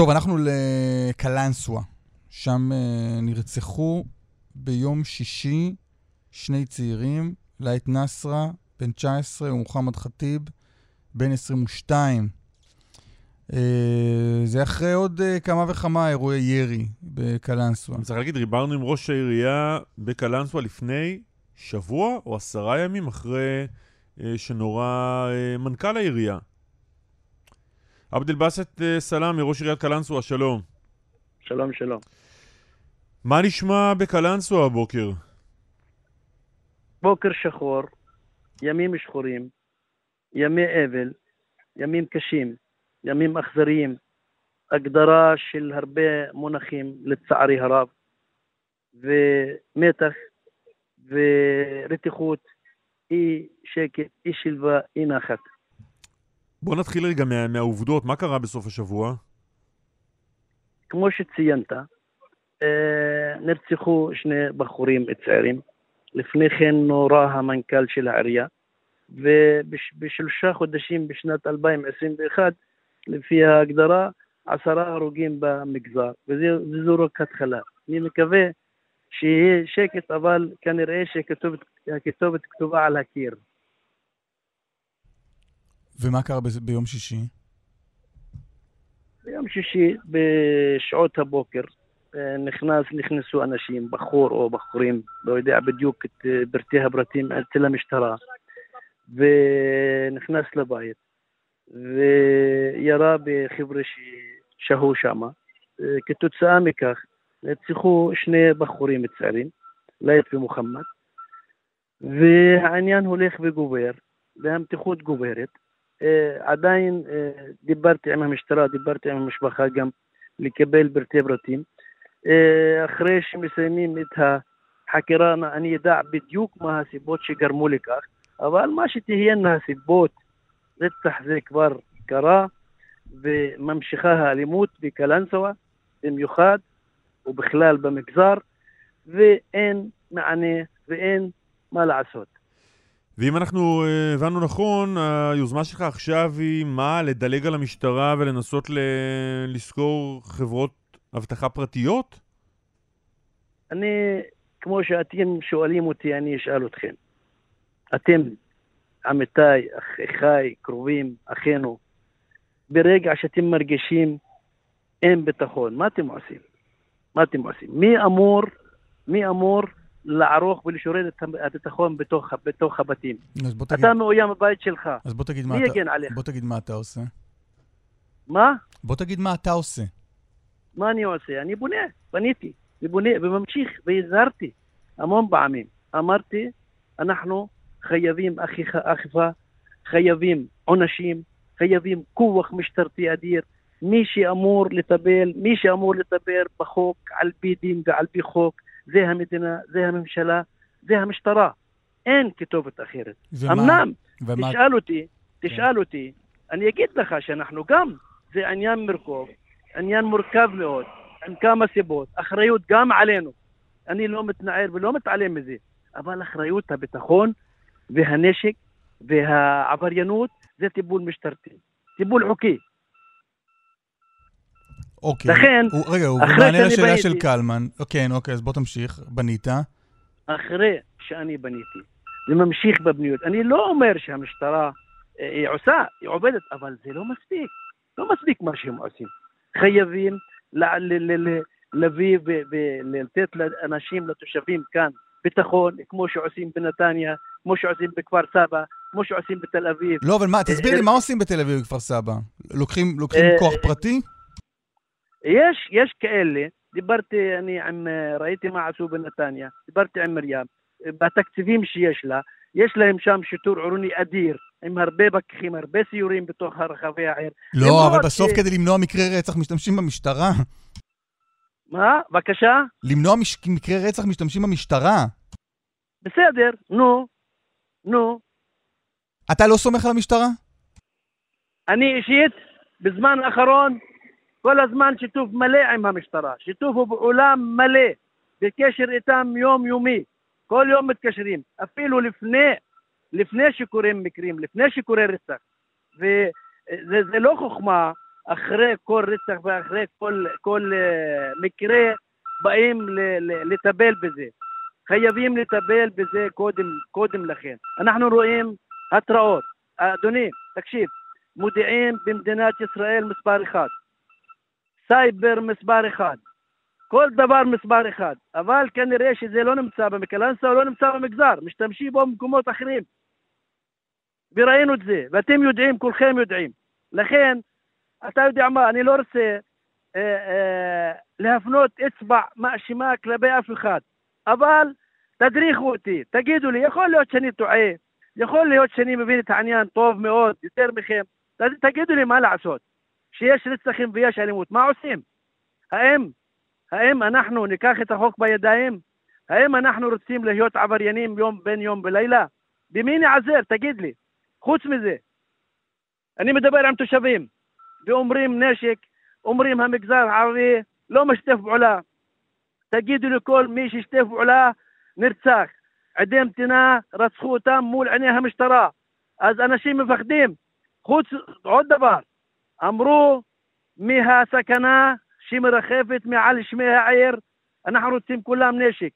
טוב, אנחנו לקלנסווה. שם uh, נרצחו ביום שישי שני צעירים, לייט נסרה, בן 19, ומוחמד ח'טיב, בן 22. Uh, זה אחרי עוד uh, כמה וכמה אירועי ירי בקלנסווה. אני צריך להגיד, דיברנו עם ראש העירייה בקלנסווה לפני שבוע או עשרה ימים אחרי uh, שנורה uh, מנכ"ל העירייה. עבד אל-באסט סלאמי, ראש עיריית קלנסווה, שלום. שלום, שלום. מה נשמע בקלנסווה הבוקר? בוקר שחור, ימים שחורים, ימי אבל, ימים קשים, ימים אכזריים, הגדרה של הרבה מונחים, לצערי הרב, ומתח ורתיחות, אי שקט, אי שלווה, אי נחת. בוא נתחיל רגע מה, מהעובדות, מה קרה בסוף השבוע? כמו שציינת, אה, נרצחו שני בחורים צעירים. לפני כן נורה המנכ"ל של העירייה, ובשלושה חודשים בשנת 2021, לפי ההגדרה, עשרה הרוגים במגזר, וזו רק התחלה. אני מקווה שיהיה שקט, אבל כנראה שהכתובת כתובה על הקיר. ומה קרה ב- ביום שישי? ביום שישי, בשעות הבוקר, אה, נכנס, נכנסו אנשים, בחור או בחורים, לא יודע בדיוק את אה, פרטי הפרטים אצל המשטרה, ונכנס לבית, וירה בחבר'ה ששהו שם. אה, כתוצאה מכך נרצחו שני בחורים צעירים, לייט ומוחמד, והעניין הולך וגובר, והמתיחות גוברת. עדיין דיברתי עם המשטרה, דיברתי עם המשפחה גם לקבל פרטי פרטים. אה, אחרי שמסיימים את החקירה, אני אדע בדיוק מה הסיבות שגרמו לכך, אבל מה שתהיינה הסיבות, רצח זה כבר קרה, וממשיכה האלימות בקלנסווה, במיוחד, ובכלל במגזר, ואין מענה ואין מה לעשות. ואם אנחנו אה, הבנו נכון, היוזמה שלך עכשיו היא מה? לדלג על המשטרה ולנסות ל... לסגור חברות אבטחה פרטיות? אני, כמו שאתם שואלים אותי, אני אשאל אתכם. אתם, עמיתיי, אחיי, קרובים, אחינו, ברגע שאתם מרגישים אין ביטחון, מה אתם עושים? מה אתם עושים? מי אמור, מי אמור לערוך ולשרת את הביטחון בתוך, בתוך הבתים? תגיד, אתה מאוים בבית שלך. אז בוא תגיד, מי יגן עליך? בוא תגיד מה אתה עושה. מה? בוא תגיד מה אתה עושה. מה אני עושה? אני בונה, בניתי, ובונה, וממשיך, והזהרתי המון פעמים. אמרתי, אנחנו חייבים אכיפה, חייבים עונשים, חייבים כוח משטרתי אדיר. מי שאמור לטפל, מי שאמור לטפל בחוק, על פי דין ועל פי חוק, זה המדינה, זה הממשלה, זה המשטרה. אין כתובת אחרת. ומה? אמנם, ומה... תשאל אותי, תשאל כן. אותי, אני אגיד לך שאנחנו גם, זה עניין מרכוב, עניין מורכב מאוד, עם כמה סיבות, אחריות גם עלינו. אני לא מתנער ולא מתעלם מזה, אבל אחריות הביטחון והנשק והעבריינות זה טיפול משטרתי, טיפול חוקי. אוקיי. לכן, הוא, רגע, הוא במענה לשאלה בניתי, של קלמן. אוקיי, אוקיי, אז בוא תמשיך. בנית. אחרי שאני בניתי, וממשיך בבניות. אני לא אומר שהמשטרה, אה, היא עושה, היא עובדת, אבל זה לא מספיק. לא מספיק מה שהם עושים. חייבים להביא ולתת לאנשים, לתושבים כאן, ביטחון, כמו שעושים בנתניה, כמו שעושים בכפר סבא, כמו שעושים בתל אביב. לא, אבל מה, תסביר לי, מה עושים בתל אביב ובכפר סבא? לוקחים, לוקחים אה, כוח פרטי? יש, יש כאלה. דיברתי, אני עם, ראיתי מה עשו בנתניה, דיברתי עם מרים, בתקציבים שיש לה, יש להם שם שיטור עירוני אדיר, עם הרבה פקחים, הרבה סיורים בתוך רחבי העיר. לא, אבל בסוף ש... כדי למנוע מקרי רצח משתמשים במשטרה. מה? בבקשה? למנוע מש... מקרי רצח משתמשים במשטרה. בסדר, נו, נו. אתה לא סומך על המשטרה? אני אישית, בזמן האחרון, כל הזמן שיתוף מלא עם המשטרה. שיתוף פעולה מלא, בקשר איתם יומיומי. כל יום מתקשרים. אפילו לפני לפני שקורים מקרים, לפני שקורה רצח. וזה לא חוכמה אחרי כל רצח ואחרי כל, כל uh, מקרה באים ל- ל- לטפל בזה. חייבים לטפל בזה קודם, קודם לכן. אנחנו רואים התראות. אדוני, תקשיב, מודיעין במדינת ישראל מספר אחד. סייבר מספר אחד. כל דבר מספר אחד. אבל כנראה שזה לא נמצא במקלנסה או לא נמצא במגזר. משתמשים בו במקומות אחרים. וראינו את זה, ואתם יודעים, כולכם יודעים. לכן, אתה יודע מה, אני לא רוצה אה, אה, להפנות אצבע מאשימה כלפי אף אחד, אבל תדריכו אותי, תגידו לי, יכול להיות שאני טועה, יכול להיות שאני מבין את העניין טוב מאוד, יותר מכם, תגידו לי מה לעשות. שיש רצחים ויש אלימות, מה עושים? האם, האם אנחנו ניקח את החוק בידיים? האם אנחנו רוצים להיות עבריינים יום בין יום ולילה? במי נעזר? תגיד לי. חוץ מזה, אני מדבר עם תושבים, ואומרים נשק, אומרים המגזר הערבי לא משתף פעולה. תגידו לכל מי שישתף פעולה, נרצח. עדי מדינה רצחו אותם מול עיני המשטרה. אז אנשים מפחדים. חוץ, עוד דבר, אמרו מהסכנה שמרחפת מעל שמי העיר, אנחנו רוצים כולם נשק.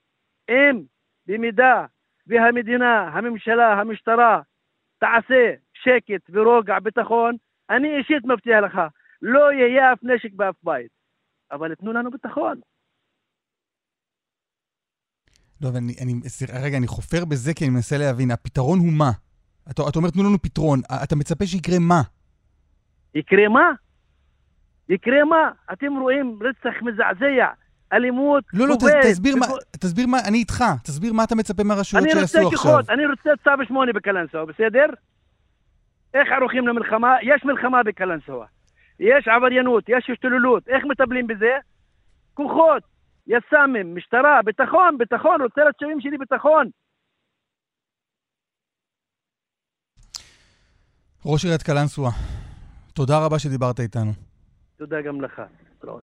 אם במידה והמדינה, הממשלה, המשטרה, תעשה שקט ורוגע, ביטחון, אני אישית מבטיח לך, לא יהיה אף נשק באף בית. אבל תנו לנו ביטחון. לא, אבל אני, אני, רגע, אני חופר בזה כי אני מנסה להבין, הפתרון הוא מה? אתה, אתה אומר, תנו לנו פתרון, אתה מצפה שיקרה מה? יקרה מה? יקרה מה? אתם רואים רצח מזעזע, אלימות, לא, לא, כובד, תסביר. מה, תסביר מה, אני איתך, תסביר מה אתה מצפה מהרשויות שיעשו עכשיו. אני רוצה כוחות, אני רוצה צו 8 בקלנסווה, בסדר? איך ערוכים למלחמה? יש מלחמה בקלנסווה. יש עבריינות, יש השתוללות, איך מטפלים בזה? כוחות, יס"מים, משטרה, ביטחון, ביטחון, רוצה לתושבים שלי ביטחון. ראש עיריית קלנסווה, תודה רבה שדיברת איתנו. תודה גם לך.